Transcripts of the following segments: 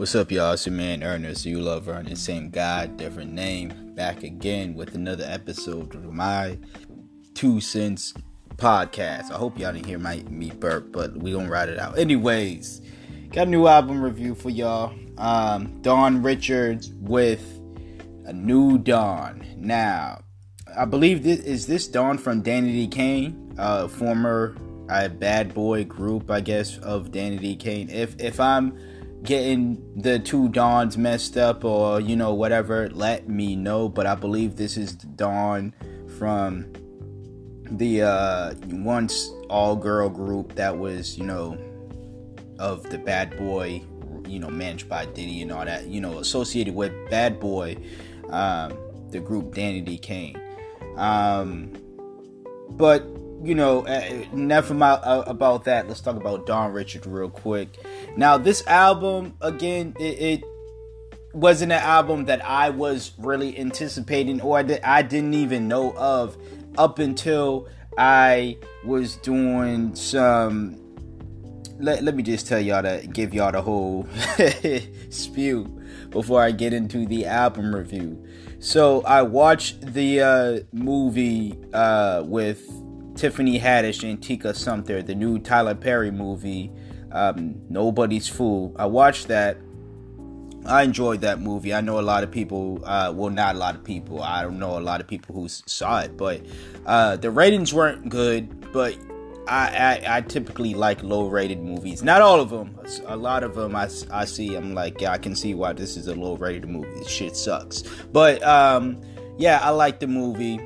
What's up, y'all? It's your man Ernest. You love Ernest. Same guy, different name. Back again with another episode of my Two Cents podcast. I hope y'all didn't hear my me burp, but we gonna ride it out. Anyways, got a new album review for y'all. Um, Dawn Richards with a new Dawn. Now, I believe this is this Dawn from Danity Kane, uh, former uh, bad boy group, I guess, of Danity Kane. If if I'm getting the two dawns messed up or you know whatever let me know. But i believe this is the dawn from the uh once all girl group that was you know of the bad boy you know managed by diddy and all that you know associated with bad boy um the group danity kane. Um but you know, uh, enough about, uh, about that. Let's talk about Dawn Richard real quick. Now, this album, again, it, it wasn't an album that I was really anticipating or I didn't even know of up until I was doing some. Let, let me just tell y'all to give y'all the whole spew before I get into the album review. So I watched the uh, movie uh, with Tiffany Haddish and Tika Sumpter, the new Tyler Perry movie, um, Nobody's Fool. I watched that. I enjoyed that movie. I know a lot of people, uh, well, not a lot of people. I don't know a lot of people who saw it, but uh, the ratings weren't good. But I, I, I typically like low rated movies. Not all of them. A lot of them I, I see. I'm like, yeah, I can see why this is a low rated movie. This shit sucks. But um, yeah, I like the movie.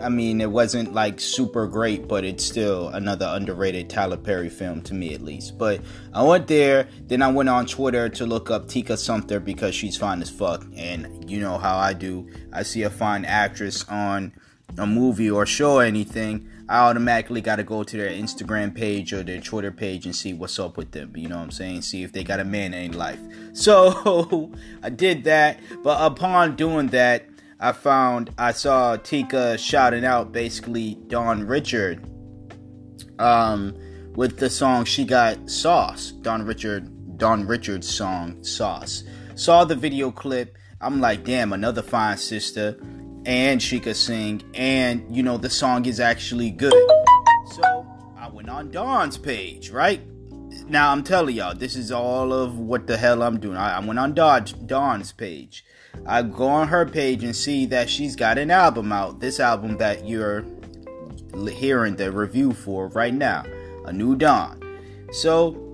I mean, it wasn't like super great, but it's still another underrated Tyler Perry film to me, at least. But I went there, then I went on Twitter to look up Tika Sumpter because she's fine as fuck. And you know how I do. I see a fine actress on a movie or show or anything, I automatically got to go to their Instagram page or their Twitter page and see what's up with them. You know what I'm saying? See if they got a man in life. So I did that, but upon doing that, I found I saw Tika shouting out basically Dawn Richard um, with the song she got Sauce. Dawn Richard Dawn Richard's song Sauce. Saw the video clip. I'm like, damn, another fine sister. And she could sing, and you know, the song is actually good. So I went on Dawn's page, right? Now I'm telling y'all, this is all of what the hell I'm doing. I, I went on Dodge Dawn's page. I go on her page and see that she's got an album out. This album that you're hearing the review for right now, a new Dawn. So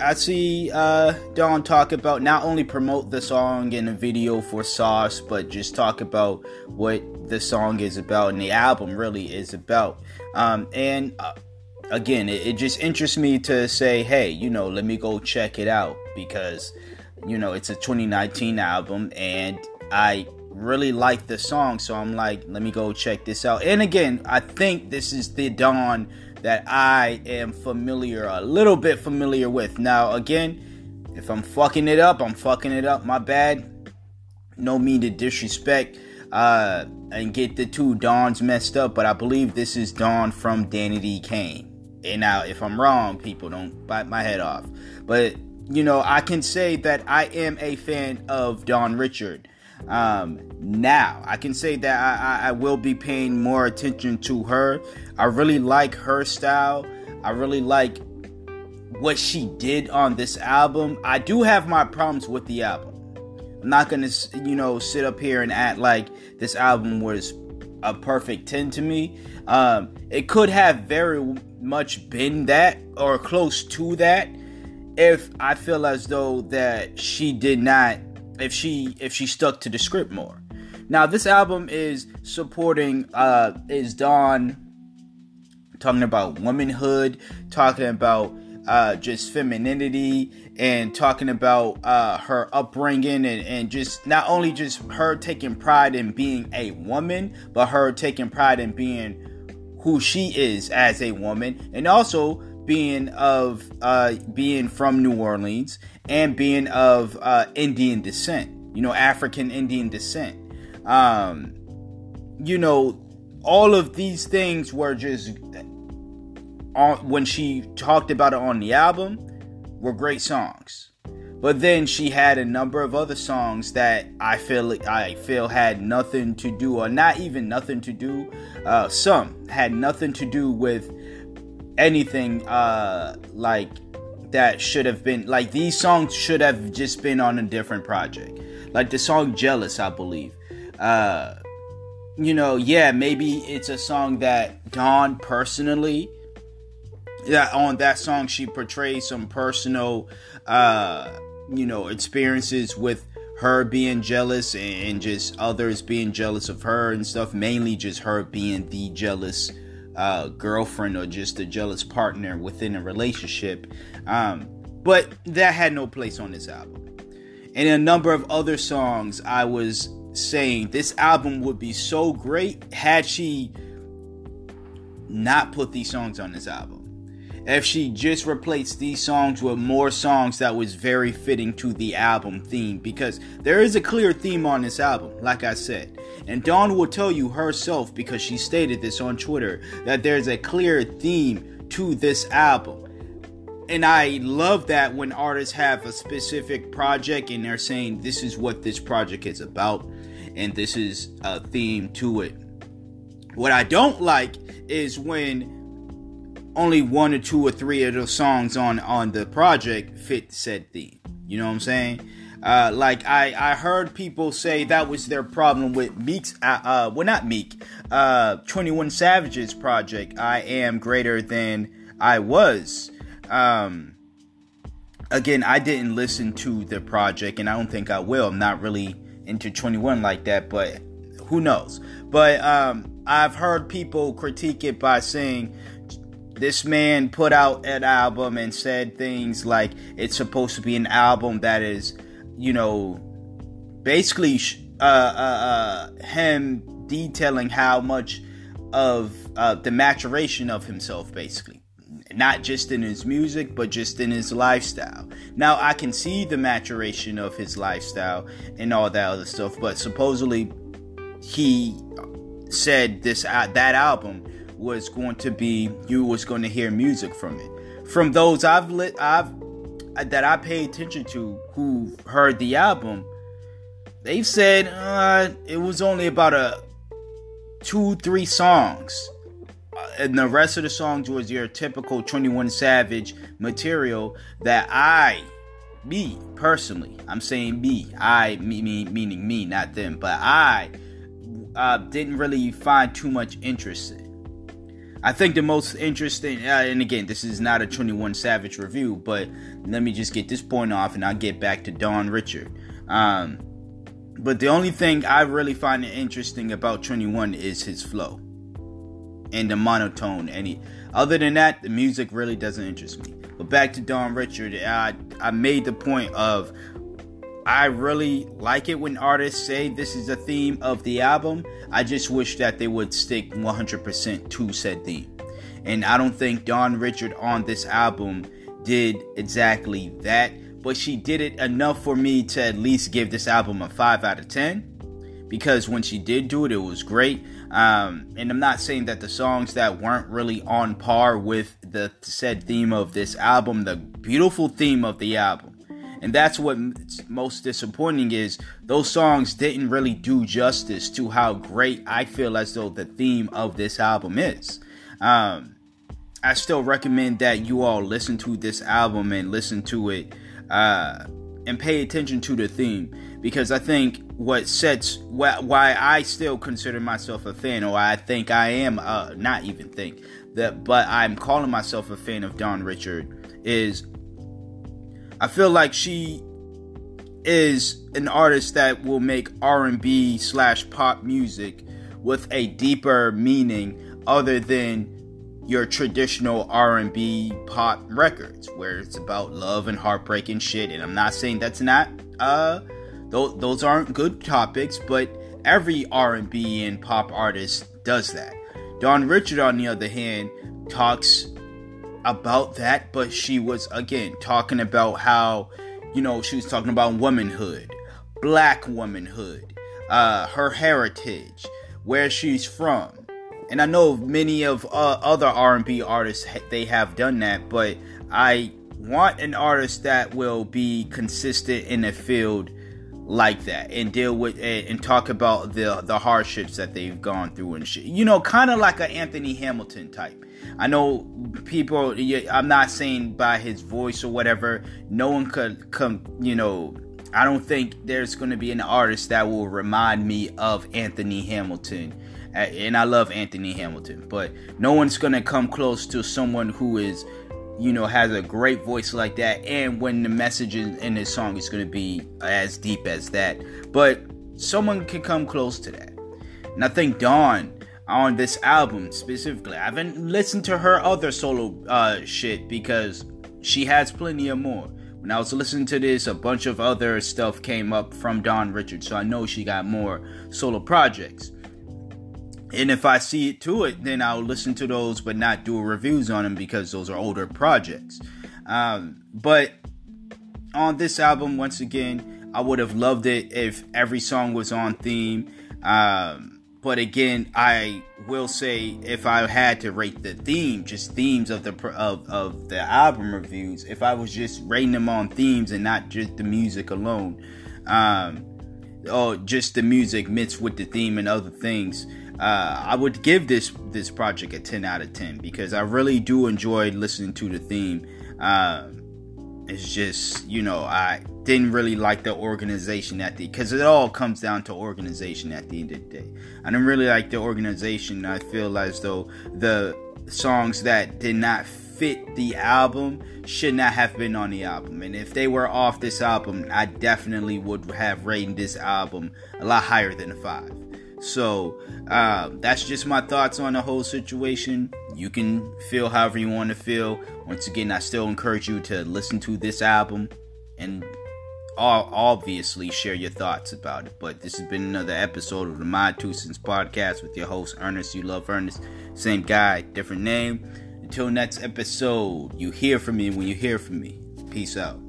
I see uh, Dawn talk about not only promote the song in a video for Sauce, but just talk about what the song is about and the album really is about. Um, and uh, again, it, it just interests me to say, hey, you know, let me go check it out because you know it's a 2019 album and I really like the song, so I'm like, let me go check this out. And again, I think this is the Dawn that I am familiar, a little bit familiar with. Now, again, if I'm fucking it up, I'm fucking it up. My bad. No mean to disrespect uh, and get the two Dawns messed up, but I believe this is Dawn from Danity Kane. And now, if I'm wrong, people don't bite my head off. But you know, I can say that I am a fan of Dawn Richard. Um, now, I can say that I, I, I will be paying more attention to her. I really like her style. I really like what she did on this album. I do have my problems with the album. I'm not gonna, you know, sit up here and act like this album was a perfect 10 to me. Um, it could have very much been that or close to that if I feel as though that she did not if she if she stuck to the script more. Now this album is supporting uh is Dawn talking about womanhood, talking about uh just femininity and talking about uh her upbringing and, and just not only just her taking pride in being a woman, but her taking pride in being who she is as a woman and also being of uh being from New Orleans and being of uh, Indian descent, you know, African Indian descent. Um, you know, all of these things were just on when she talked about it on the album were great songs. But then she had a number of other songs that I feel I feel had nothing to do, or not even nothing to do. Uh, some had nothing to do with anything uh, like that should have been like these songs should have just been on a different project. Like the song "Jealous," I believe. Uh, you know, yeah, maybe it's a song that Dawn personally that on that song she portrays some personal uh you know experiences with her being jealous and just others being jealous of her and stuff mainly just her being the jealous uh, girlfriend or just a jealous partner within a relationship um, but that had no place on this album. And a number of other songs i was saying this album would be so great had she not put these songs on this album if she just replaced these songs with more songs that was very fitting to the album theme because there is a clear theme on this album like i said. And dawn will tell you herself because she stated this on twitter that there's a clear theme to this album. And i love that when artists have a specific project and they're saying this is what this project is about and this is a theme to it. What i don't like is when only one or two or three of those songs on on the project fit said theme. You know what I'm saying? Uh, like I, I heard people say that was their problem with Meek's, uh, uh, well not Meek, uh, 21 Savage's project. I am greater than I was. Um, again, I didn't listen to the project, and I don't think I will. I'm not really into 21 like that, but who knows? But um, I've heard people critique it by saying this man put out an album and said things like it's supposed to be an album that is, you know, basically uh, uh, uh, him detailing how much of uh, the maturation of himself, basically. Not just in his music, but just in his lifestyle. Now, I can see the maturation of his lifestyle and all that other stuff, but supposedly he said this uh, that album was going to be you was going to hear music from it. From those I've lit I've that I pay attention to who heard the album, they've said uh, it was only about a two three songs. Uh, and the rest of the songs was your typical 21 Savage material that I me personally, I'm saying me, I me, me meaning me, not them, but I uh, didn't really find too much interest in. I think the most interesting, uh, and again, this is not a 21 Savage review, but let me just get this point off and I'll get back to Dawn Richard. Um, but the only thing I really find interesting about 21 is his flow and the monotone. Any other than that, the music really doesn't interest me. But back to Dawn Richard, I I made the point of I really like it when artists say this is a theme of the album. I just wish that they would stick 100% to said theme. And I don't think Dawn Richard on this album did exactly that, but she did it enough for me to at least give this album a 5 out of 10 because when she did do it, it was great. Um, and I'm not saying that the songs that weren't really on par with the said theme of this album, the beautiful theme of the album, and that's what most disappointing is those songs didn't really do justice to how great I feel as though the theme of this album is. Um, I still recommend that you all listen to this album and listen to it uh, and pay attention to the theme because I think what sets why, why I still consider myself a fan, or I think I am, uh, not even think that, but I'm calling myself a fan of Dawn Richard is I feel like she is an artist that will make R&B slash pop music with a deeper meaning other than your traditional R&B pop records where it's about love and heartbreak and shit and I'm not saying that's not uh th- those aren't good topics but every R&B and pop artist does that. Dawn Richard on the other hand talks about that, but she was again talking about how, you know, she was talking about womanhood, black womanhood, uh, her heritage, where she's from. And I know many of uh, other R&B artists they have done that, but I want an artist that will be consistent in the field like that and deal with and talk about the the hardships that they've gone through and shit. You know, kind of like an Anthony Hamilton type. I know people. I'm not saying by his voice or whatever. No one could come. You know, I don't think there's going to be an artist that will remind me of Anthony Hamilton. And I love Anthony Hamilton, but no one's going to come close to someone who is you know, has a great voice like that, and when the message in his song is going to be as deep as that. But someone can come close to that. And I think Dawn on this album specifically, I haven't listened to her other solo uh, shit because she has plenty of more. When I was listening to this, a bunch of other stuff came up from Dawn Richards, so I know she got more solo projects. And if I see it to it, then I'll listen to those, but not do reviews on them because those are older projects. Um, but on this album, once again, I would have loved it if every song was on theme. Um, but again, I will say if I had to rate the theme, just themes of the of, of the album reviews, if I was just rating them on themes and not just the music alone, um, or just the music mixed with the theme and other things uh, I would give this this project a 10 out of 10 because I really do enjoy listening to the theme. Uh, it's just you know I didn't really like the organization at the because it all comes down to organization at the end of the day. I didn't really like the organization. I feel as though the songs that did not fit the album should not have been on the album. And if they were off this album, I definitely would have rated this album a lot higher than a five. So uh, that's just my thoughts on the whole situation. You can feel however you want to feel. Once again, I still encourage you to listen to this album and obviously share your thoughts about it. But this has been another episode of the My Two Cents podcast with your host Ernest. You love Ernest, same guy, different name. Until next episode, you hear from me when you hear from me. Peace out.